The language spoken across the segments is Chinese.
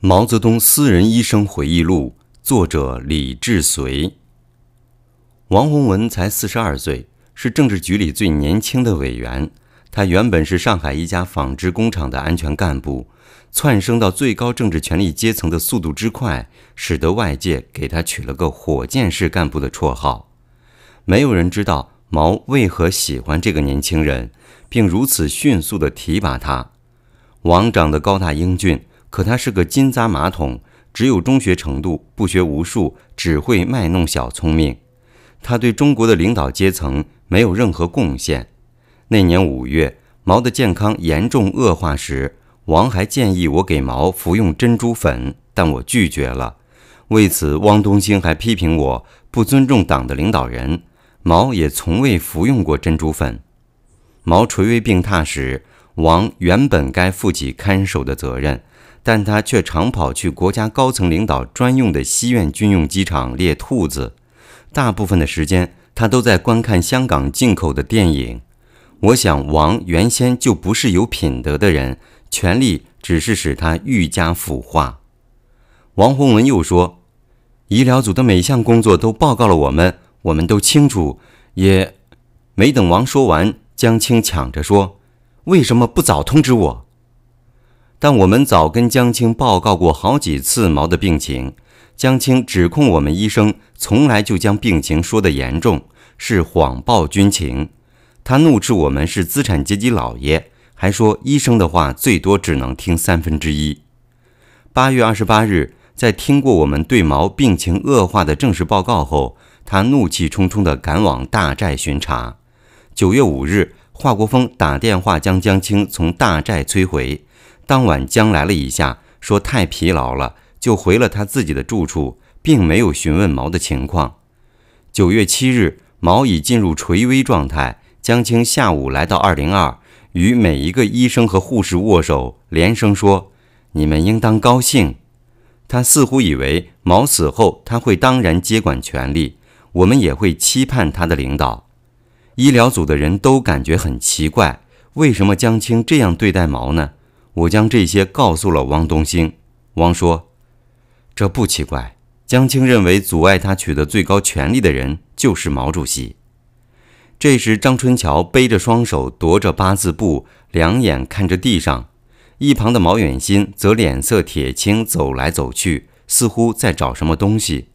毛泽东私人医生回忆录，作者李志绥。王洪文才四十二岁，是政治局里最年轻的委员。他原本是上海一家纺织工厂的安全干部，窜升到最高政治权力阶层的速度之快，使得外界给他取了个“火箭式干部”的绰号。没有人知道毛为何喜欢这个年轻人，并如此迅速地提拔他。王长得高大英俊，可他是个金扎马桶，只有中学程度，不学无术，只会卖弄小聪明。他对中国的领导阶层没有任何贡献。那年五月，毛的健康严重恶化时，王还建议我给毛服用珍珠粉，但我拒绝了。为此，汪东兴还批评我不尊重党的领导人。毛也从未服用过珍珠粉。毛垂危病榻时，王原本该负起看守的责任，但他却常跑去国家高层领导专用的西苑军用机场猎兔子。大部分的时间，他都在观看香港进口的电影。我想，王原先就不是有品德的人，权力只是使他愈加腐化。王洪文又说：“医疗组的每项工作都报告了我们，我们都清楚。”也没等王说完，江青抢着说：“为什么不早通知我？”但我们早跟江青报告过好几次毛的病情。江青指控我们医生从来就将病情说得严重，是谎报军情。他怒斥我们是资产阶级老爷，还说医生的话最多只能听三分之一。八月二十八日，在听过我们对毛病情恶化的正式报告后，他怒气冲冲地赶往大寨巡查。九月五日，华国锋打电话将江青从大寨催回。当晚，江来了一下，说太疲劳了。就回了他自己的住处，并没有询问毛的情况。九月七日，毛已进入垂危状态。江青下午来到二零二，与每一个医生和护士握手，连声说：“你们应当高兴。”他似乎以为毛死后他会当然接管权力，我们也会期盼他的领导。医疗组的人都感觉很奇怪，为什么江青这样对待毛呢？我将这些告诉了汪东兴。汪说。这不奇怪。江青认为，阻碍他取得最高权力的人就是毛主席。这时，张春桥背着双手，踱着八字步，两眼看着地上；一旁的毛远新则脸色铁青，走来走去，似乎在找什么东西。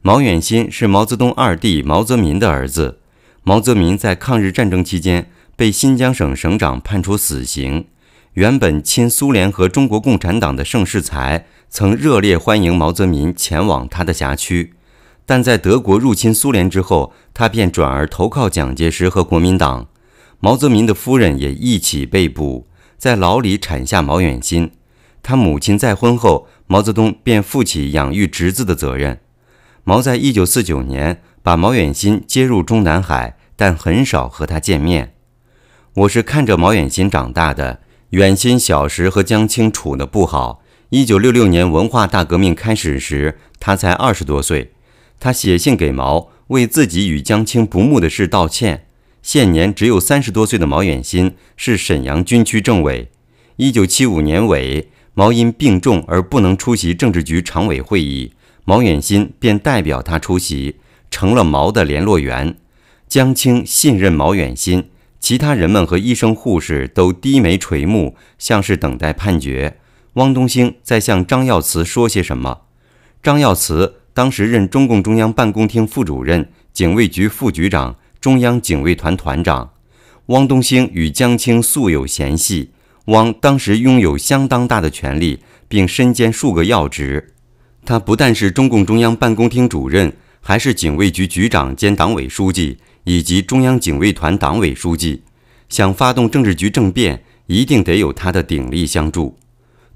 毛远新是毛泽东二弟毛泽民的儿子。毛泽民在抗日战争期间被新疆省省长判处死刑。原本亲苏联和中国共产党的盛世才曾热烈欢迎毛泽民前往他的辖区，但在德国入侵苏联之后，他便转而投靠蒋介石和国民党。毛泽民的夫人也一起被捕，在牢里产下毛远新。他母亲再婚后，毛泽东便负起养育侄子的责任。毛在一九四九年把毛远新接入中南海，但很少和他见面。我是看着毛远新长大的。远新小时和江青处得不好。一九六六年文化大革命开始时，他才二十多岁。他写信给毛，为自己与江青不睦的事道歉。现年只有三十多岁的毛远新是沈阳军区政委。一九七五年尾，毛因病重而不能出席政治局常委会议，毛远新便代表他出席，成了毛的联络员。江青信任毛远新。其他人们和医生护士都低眉垂目，像是等待判决。汪东兴在向张耀祠说些什么？张耀祠当时任中共中央办公厅副主任、警卫局副局长、中央警卫团团长。汪东兴与江青素有嫌隙。汪当时拥有相当大的权力，并身兼数个要职。他不但是中共中央办公厅主任，还是警卫局局长兼党委书记。以及中央警卫团党委书记想发动政治局政变，一定得有他的鼎力相助。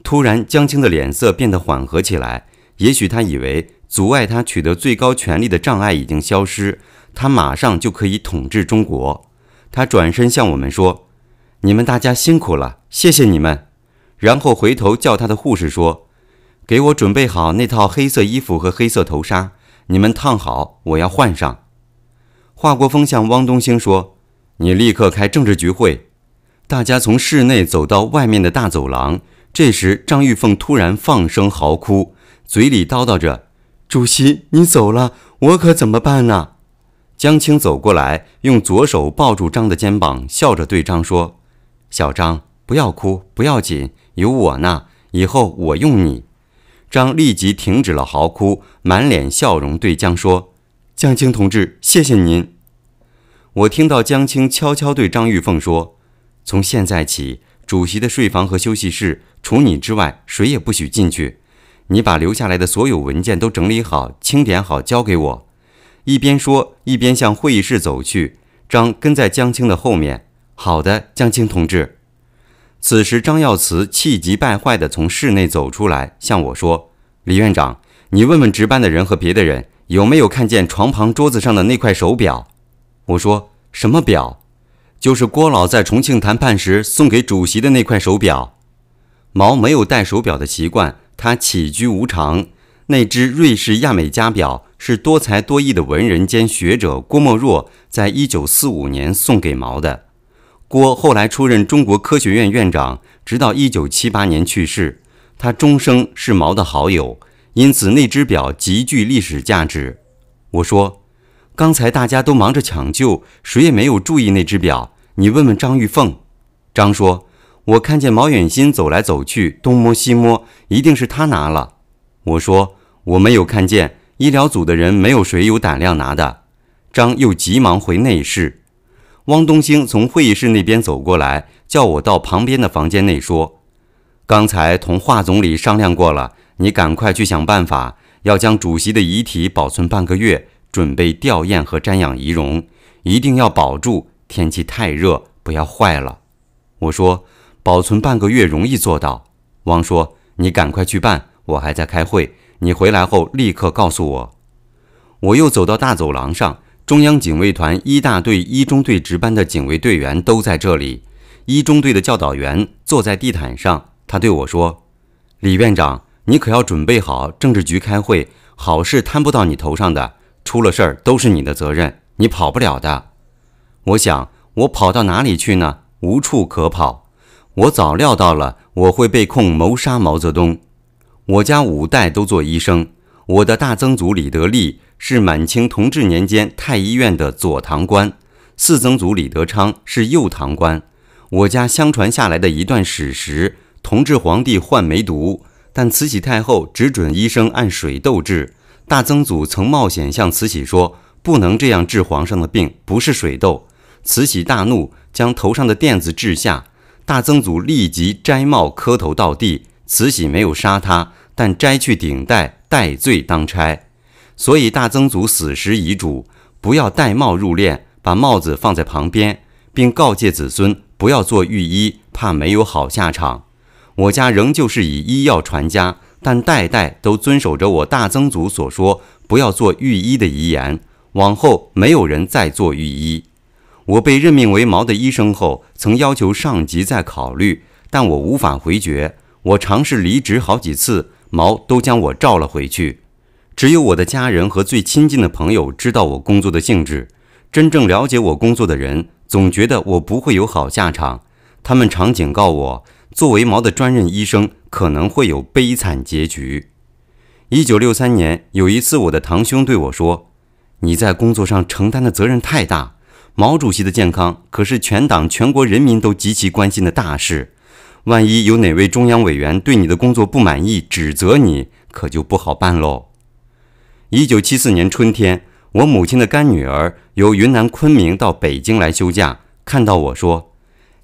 突然，江青的脸色变得缓和起来。也许他以为阻碍他取得最高权力的障碍已经消失，他马上就可以统治中国。他转身向我们说：“你们大家辛苦了，谢谢你们。”然后回头叫他的护士说：“给我准备好那套黑色衣服和黑色头纱，你们烫好，我要换上。”华国锋向汪东兴说：“你立刻开政治局会。”大家从室内走到外面的大走廊，这时，张玉凤突然放声嚎哭，嘴里叨叨着：“主席，你走了，我可怎么办呢？”江青走过来，用左手抱住张的肩膀，笑着对张说：“小张，不要哭，不要紧，有我呢。以后我用你。”张立即停止了嚎哭，满脸笑容对江说：“江青同志，谢谢您。”我听到江青悄悄对张玉凤说：“从现在起。”主席的睡房和休息室，除你之外，谁也不许进去。你把留下来的所有文件都整理好、清点好，交给我。一边说，一边向会议室走去。张跟在江青的后面。好的，江青同志。此时，张耀慈气急败坏地从室内走出来，向我说：“李院长，你问问值班的人和别的人，有没有看见床旁桌子上的那块手表？”我说：“什么表？”就是郭老在重庆谈判时送给主席的那块手表。毛没有戴手表的习惯，他起居无常。那只瑞士亚美加表是多才多艺的文人兼学者郭沫若在一九四五年送给毛的。郭后来出任中国科学院院长，直到一九七八年去世。他终生是毛的好友，因此那只表极具历史价值。我说。刚才大家都忙着抢救，谁也没有注意那只表。你问问张玉凤。张说：“我看见毛远新走来走去，东摸西摸，一定是他拿了。”我说：“我没有看见，医疗组的人没有谁有胆量拿的。”张又急忙回内室。汪东兴从会议室那边走过来，叫我到旁边的房间内说：“刚才同华总理商量过了，你赶快去想办法，要将主席的遗体保存半个月。”准备吊唁和瞻仰遗容，一定要保住。天气太热，不要坏了。我说保存半个月容易做到。汪说你赶快去办，我还在开会。你回来后立刻告诉我。我又走到大走廊上，中央警卫团一大队一中队值班的警卫队员都在这里。一中队的教导员坐在地毯上，他对我说：“李院长，你可要准备好，政治局开会，好事摊不到你头上的。”出了事儿都是你的责任，你跑不了的。我想，我跑到哪里去呢？无处可跑。我早料到了，我会被控谋杀毛泽东。我家五代都做医生，我的大曾祖李德立是满清同治年间太医院的左堂官，四曾祖李德昌是右堂官。我家相传下来的一段史实：同治皇帝患梅毒，但慈禧太后只准医生按水痘治。大曾祖曾冒险向慈禧说：“不能这样治皇上的病，不是水痘。”慈禧大怒，将头上的垫子掷下。大曾祖立即摘帽磕头到地。慈禧没有杀他，但摘去顶戴，戴罪当差。所以大曾祖死时遗嘱：不要戴帽入殓，把帽子放在旁边，并告诫子孙不要做御医，怕没有好下场。我家仍旧是以医药传家。但代代都遵守着我大曾祖所说不要做御医的遗言，往后没有人再做御医。我被任命为毛的医生后，曾要求上级再考虑，但我无法回绝。我尝试离职好几次，毛都将我召了回去。只有我的家人和最亲近的朋友知道我工作的性质，真正了解我工作的人总觉得我不会有好下场。他们常警告我，作为毛的专任医生。可能会有悲惨结局。一九六三年有一次，我的堂兄对我说：“你在工作上承担的责任太大，毛主席的健康可是全党全国人民都极其关心的大事。万一有哪位中央委员对你的工作不满意，指责你，可就不好办喽。”一九七四年春天，我母亲的干女儿由云南昆明到北京来休假，看到我说：“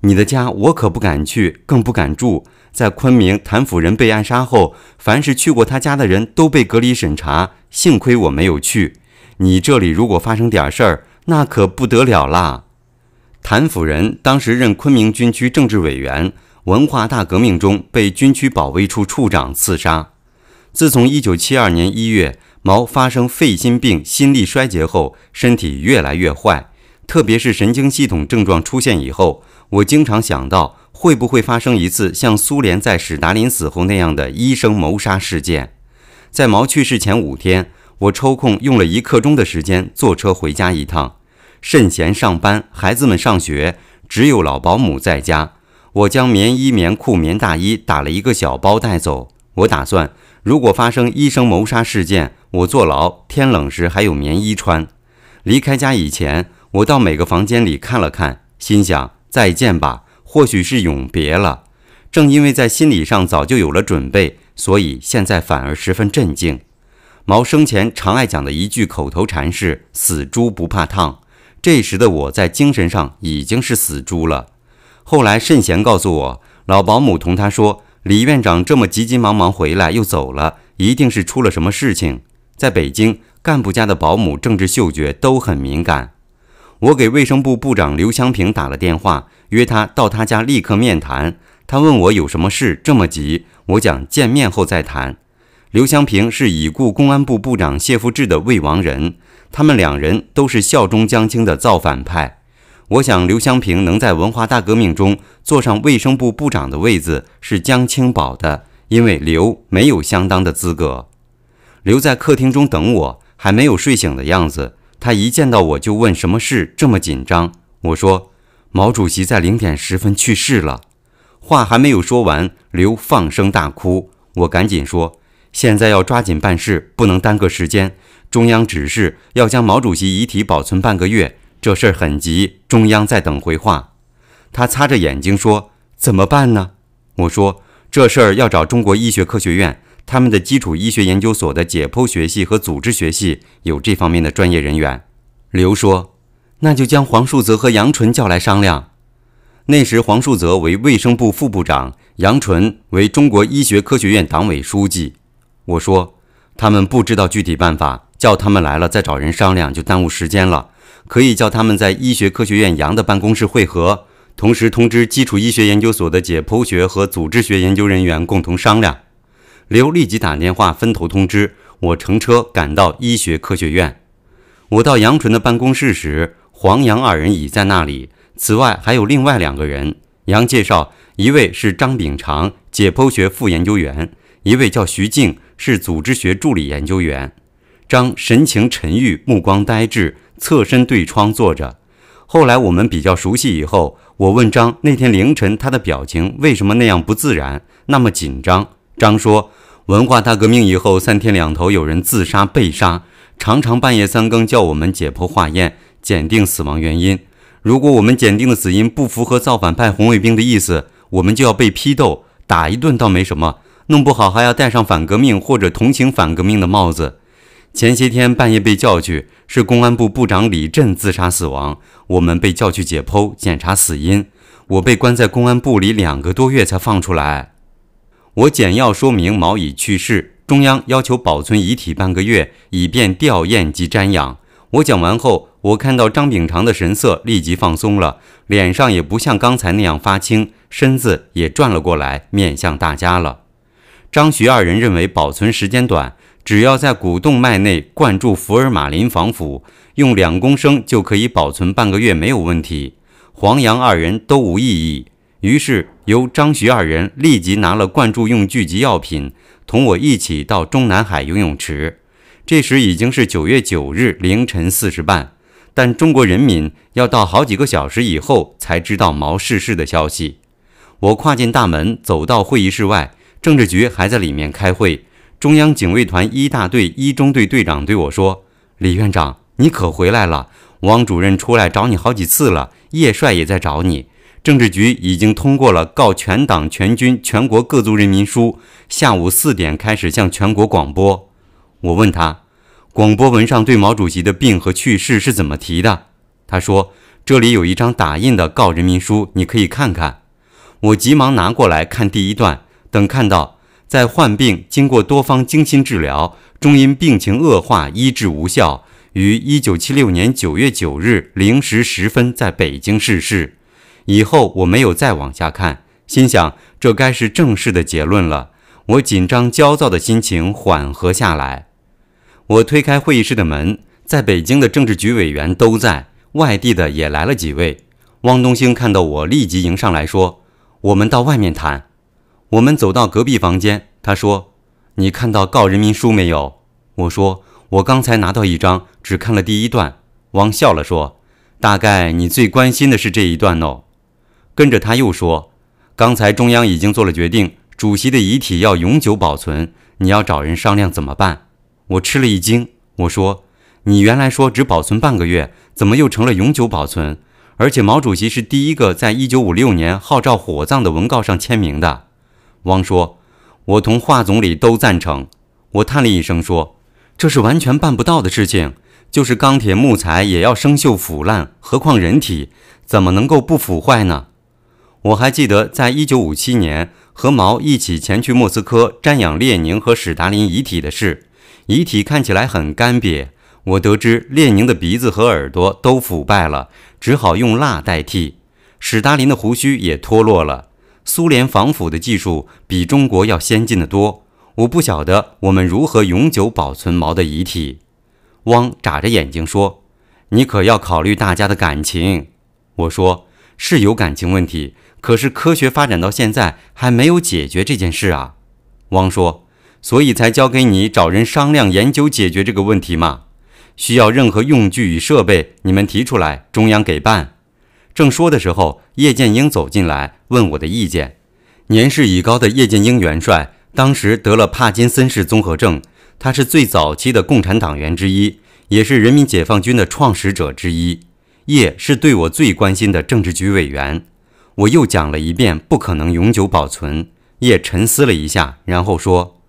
你的家我可不敢去，更不敢住。”在昆明，谭辅仁被暗杀后，凡是去过他家的人都被隔离审查。幸亏我没有去。你这里如果发生点事儿，那可不得了啦！谭辅仁当时任昆明军区政治委员，文化大革命中被军区保卫处处长刺杀。自从1972年1月毛发生肺心病、心力衰竭后，身体越来越坏，特别是神经系统症状出现以后，我经常想到。会不会发生一次像苏联在史达林死后那样的医生谋杀事件？在毛去世前五天，我抽空用了一刻钟的时间坐车回家一趟。圣贤上班，孩子们上学，只有老保姆在家。我将棉衣、棉裤、棉大衣打了一个小包带走。我打算，如果发生医生谋杀事件，我坐牢，天冷时还有棉衣穿。离开家以前，我到每个房间里看了看，心想再见吧，或许是永别了。正因为在心理上早就有了准备，所以现在反而十分镇静。毛生前常爱讲的一句口头禅是“死猪不怕烫”，这时的我在精神上已经是死猪了。后来慎贤告诉我，老保姆同他说。李院长这么急急忙忙回来又走了，一定是出了什么事情。在北京，干部家的保姆政治嗅觉都很敏感。我给卫生部部长刘湘平打了电话，约他到他家立刻面谈。他问我有什么事这么急，我讲见面后再谈。刘湘平是已故公安部部长谢富治的未亡人，他们两人都是效忠江青的造反派。我想，刘湘平能在文化大革命中坐上卫生部部长的位子，是江青保的，因为刘没有相当的资格。刘在客厅中等我，还没有睡醒的样子。他一见到我就问：“什么事这么紧张？”我说：“毛主席在零点十分去世了。”话还没有说完，刘放声大哭。我赶紧说：“现在要抓紧办事，不能耽搁时间。中央指示要将毛主席遗体保存半个月。”这事儿很急，中央在等回话。他擦着眼睛说：“怎么办呢？”我说：“这事儿要找中国医学科学院，他们的基础医学研究所的解剖学系和组织学系有这方面的专业人员。”刘说：“那就将黄树泽和杨纯叫来商量。”那时黄树泽为卫生部副部长，杨纯为中国医学科学院党委书记。我说：“他们不知道具体办法，叫他们来了再找人商量，就耽误时间了。”可以叫他们在医学科学院杨的办公室会合，同时通知基础医学研究所的解剖学和组织学研究人员共同商量。刘立即打电话分头通知，我乘车赶到医学科学院。我到杨纯的办公室时，黄杨二人已在那里。此外还有另外两个人。杨介绍，一位是张炳长，解剖学副研究员；一位叫徐静，是组织学助理研究员。张神情沉郁，目光呆滞。侧身对窗坐着。后来我们比较熟悉以后，我问张那天凌晨他的表情为什么那样不自然，那么紧张。张说：文化大革命以后，三天两头有人自杀被杀，常常半夜三更叫我们解剖化验，检定死亡原因。如果我们检定的死因不符合造反派红卫兵的意思，我们就要被批斗，打一顿倒没什么，弄不好还要戴上反革命或者同情反革命的帽子。前些天半夜被叫去，是公安部部长李振自杀死亡。我们被叫去解剖检查死因。我被关在公安部里两个多月才放出来。我简要说明毛已去世，中央要求保存遗体半个月，以便吊唁及瞻仰。我讲完后，我看到张炳长的神色立即放松了，脸上也不像刚才那样发青，身子也转了过来，面向大家了。张徐二人认为保存时间短。只要在股动脉内灌注福尔马林防腐，用两公升就可以保存半个月，没有问题。黄杨二人都无异议，于是由张徐二人立即拿了灌注用具及药品，同我一起到中南海游泳池。这时已经是九月九日凌晨四时半，但中国人民要到好几个小时以后才知道毛逝世的消息。我跨进大门，走到会议室外，政治局还在里面开会。中央警卫团一大队一中队队长对我说：“李院长，你可回来了。王主任出来找你好几次了，叶帅也在找你。政治局已经通过了告全党全军全国各族人民书，下午四点开始向全国广播。”我问他：“广播文上对毛主席的病和去世是怎么提的？”他说：“这里有一张打印的告人民书，你可以看看。”我急忙拿过来看第一段，等看到。在患病经过多方精心治疗，终因病情恶化医治无效，于一九七六年九月九日零时十分在北京逝世。以后我没有再往下看，心想这该是正式的结论了。我紧张焦躁的心情缓和下来。我推开会议室的门，在北京的政治局委员都在，外地的也来了几位。汪东兴看到我，立即迎上来说：“我们到外面谈。”我们走到隔壁房间，他说：“你看到告人民书没有？”我说：“我刚才拿到一张，只看了第一段。”汪笑了说：“大概你最关心的是这一段哦。”跟着他又说：“刚才中央已经做了决定，主席的遗体要永久保存，你要找人商量怎么办？”我吃了一惊，我说：“你原来说只保存半个月，怎么又成了永久保存？而且毛主席是第一个在一九五六年号召火葬的文告上签名的。”汪说：“我同华总理都赞成。”我叹了一声说：“这是完全办不到的事情。就是钢铁、木材也要生锈腐烂，何况人体怎么能够不腐坏呢？”我还记得，在一九五七年和毛一起前去莫斯科瞻仰列宁和史达林遗体的事。遗体看起来很干瘪，我得知列宁的鼻子和耳朵都腐败了，只好用蜡代替。史达林的胡须也脱落了。苏联防腐的技术比中国要先进的多。我不晓得我们如何永久保存毛的遗体。汪眨着眼睛说：“你可要考虑大家的感情。”我说：“是有感情问题，可是科学发展到现在还没有解决这件事啊。”汪说。所以才交给你找人商量研究解决这个问题嘛？需要任何用具与设备，你们提出来，中央给办。正说的时候，叶剑英走进来问我的意见。年事已高的叶剑英元帅当时得了帕金森氏综合症，他是最早期的共产党员之一，也是人民解放军的创始者之一。叶是对我最关心的政治局委员。我又讲了一遍，不可能永久保存。叶沉思了一下，然后说。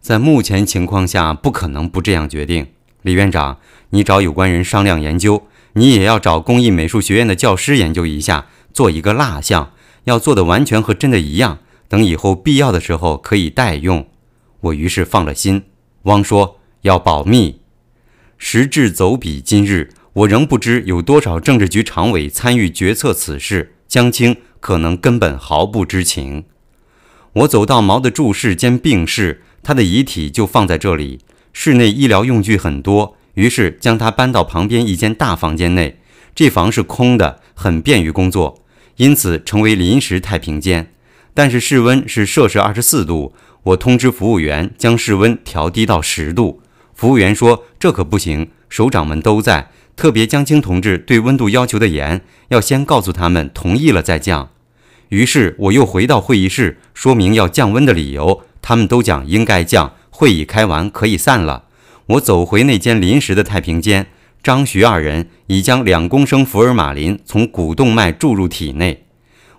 在目前情况下，不可能不这样决定。李院长，你找有关人商量研究，你也要找工艺美术学院的教师研究一下，做一个蜡像，要做的完全和真的一样，等以后必要的时候可以代用。我于是放了心。汪说要保密。时至走笔今日，我仍不知有多少政治局常委参与决策此事，江青可能根本毫不知情。我走到毛的住室兼病室。他的遗体就放在这里，室内医疗用具很多，于是将他搬到旁边一间大房间内。这房是空的，很便于工作，因此成为临时太平间。但是室温是摄氏二十四度，我通知服务员将室温调低到十度。服务员说：“这可不行，首长们都在，特别江青同志对温度要求的严，要先告诉他们同意了再降。”于是我又回到会议室，说明要降温的理由。他们都讲应该降，会议开完可以散了。我走回那间临时的太平间，张徐二人已将两公升福尔马林从股动脉注入体内。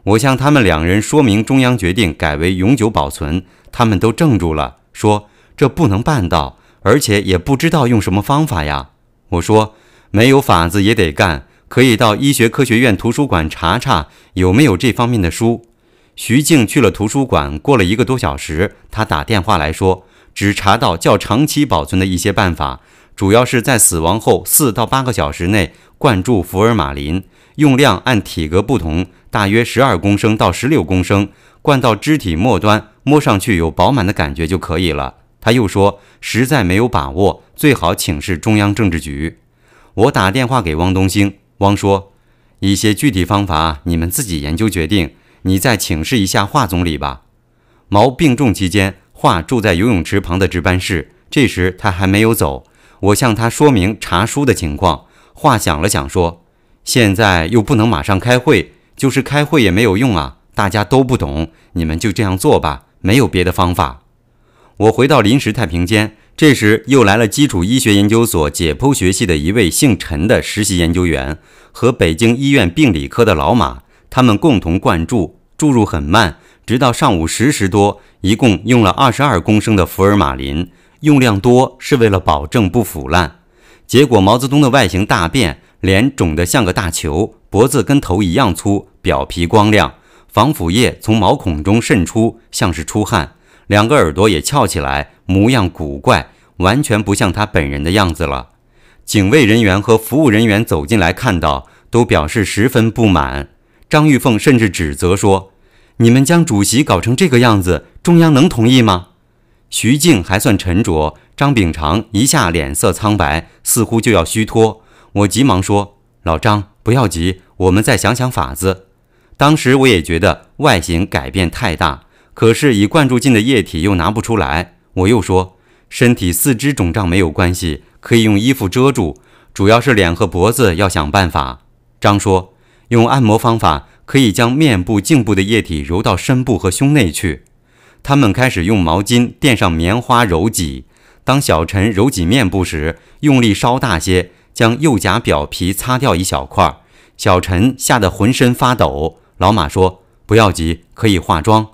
我向他们两人说明中央决定改为永久保存，他们都怔住了，说这不能办到，而且也不知道用什么方法呀。我说没有法子也得干，可以到医学科学院图书馆查查有没有这方面的书。徐静去了图书馆，过了一个多小时，他打电话来说，只查到较长期保存的一些办法，主要是在死亡后四到八个小时内灌注福尔马林，用量按体格不同，大约十二公升到十六公升，灌到肢体末端，摸上去有饱满的感觉就可以了。他又说，实在没有把握，最好请示中央政治局。我打电话给汪东兴，汪说，一些具体方法你们自己研究决定。你再请示一下华总理吧。毛病重期间，华住在游泳池旁的值班室。这时他还没有走。我向他说明查书的情况。华想了想说：“现在又不能马上开会，就是开会也没有用啊，大家都不懂。你们就这样做吧，没有别的方法。”我回到临时太平间，这时又来了基础医学研究所解剖学系的一位姓陈的实习研究员和北京医院病理科的老马，他们共同灌注。注入很慢，直到上午十时多，一共用了二十二公升的福尔马林。用量多是为了保证不腐烂。结果毛泽东的外形大变，脸肿得像个大球，脖子跟头一样粗，表皮光亮，防腐液从毛孔中渗出，像是出汗。两个耳朵也翘起来，模样古怪，完全不像他本人的样子了。警卫人员和服务人员走进来看到，都表示十分不满。张玉凤甚至指责说：“你们将主席搞成这个样子，中央能同意吗？”徐静还算沉着，张炳常一下脸色苍白，似乎就要虚脱。我急忙说：“老张，不要急，我们再想想法子。”当时我也觉得外形改变太大，可是已灌注进的液体又拿不出来。我又说：“身体四肢肿胀没有关系，可以用衣服遮住，主要是脸和脖子要想办法。”张说。用按摩方法可以将面部、颈部的液体揉到身部和胸内去。他们开始用毛巾垫上棉花揉挤。当小陈揉挤面部时，用力稍大些，将右颊表皮擦掉一小块。小陈吓得浑身发抖。老马说：“不要急，可以化妆。”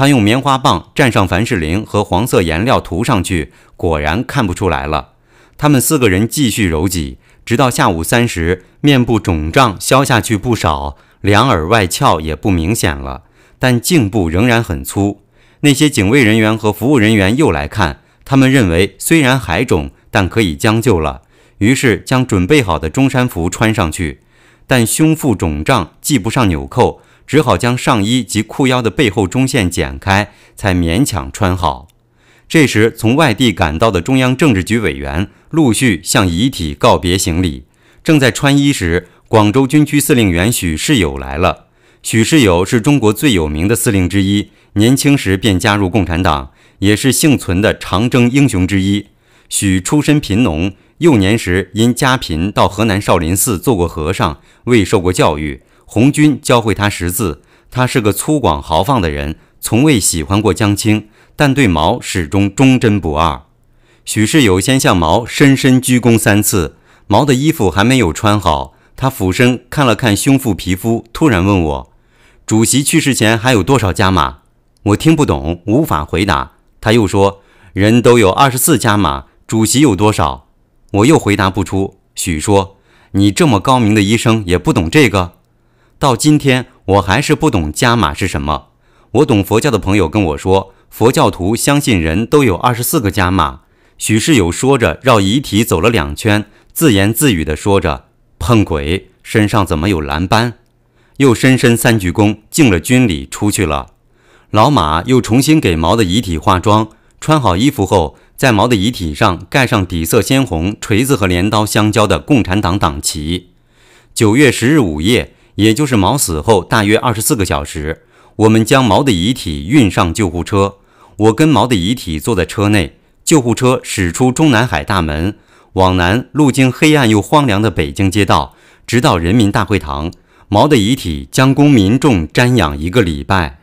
他用棉花棒蘸上凡士林和黄色颜料涂上去，果然看不出来了。他们四个人继续揉挤，直到下午三时，面部肿胀消下去不少，两耳外翘也不明显了，但颈部仍然很粗。那些警卫人员和服务人员又来看，他们认为虽然还肿，但可以将就了，于是将准备好的中山服穿上去，但胸腹肿胀系不上纽扣。只好将上衣及裤腰的背后中线剪开，才勉强穿好。这时，从外地赶到的中央政治局委员陆续向遗体告别行礼。正在穿衣时，广州军区司令员许世友来了。许世友是中国最有名的司令之一，年轻时便加入共产党，也是幸存的长征英雄之一。许出身贫农，幼年时因家贫到河南少林寺做过和尚，未受过教育。红军教会他识字，他是个粗犷豪放的人，从未喜欢过江青，但对毛始终忠贞不二。许世友先向毛深深鞠躬三次，毛的衣服还没有穿好，他俯身看了看胸腹皮肤，突然问我：“主席去世前还有多少加码？”我听不懂，无法回答。他又说：“人都有二十四加码，主席有多少？”我又回答不出。许说：“你这么高明的医生，也不懂这个？”到今天，我还是不懂加码是什么。我懂佛教的朋友跟我说，佛教徒相信人都有二十四个加码。许世友说着，绕遗体走了两圈，自言自语地说着：“碰鬼，身上怎么有蓝斑？”又深深三鞠躬，敬了军礼，出去了。老马又重新给毛的遗体化妆，穿好衣服后，在毛的遗体上盖上底色鲜红、锤子和镰刀相交的共产党党旗。九月十日午夜。也就是毛死后大约二十四个小时，我们将毛的遗体运上救护车。我跟毛的遗体坐在车内，救护车驶出中南海大门，往南路经黑暗又荒凉的北京街道，直到人民大会堂。毛的遗体将供民众瞻仰一个礼拜。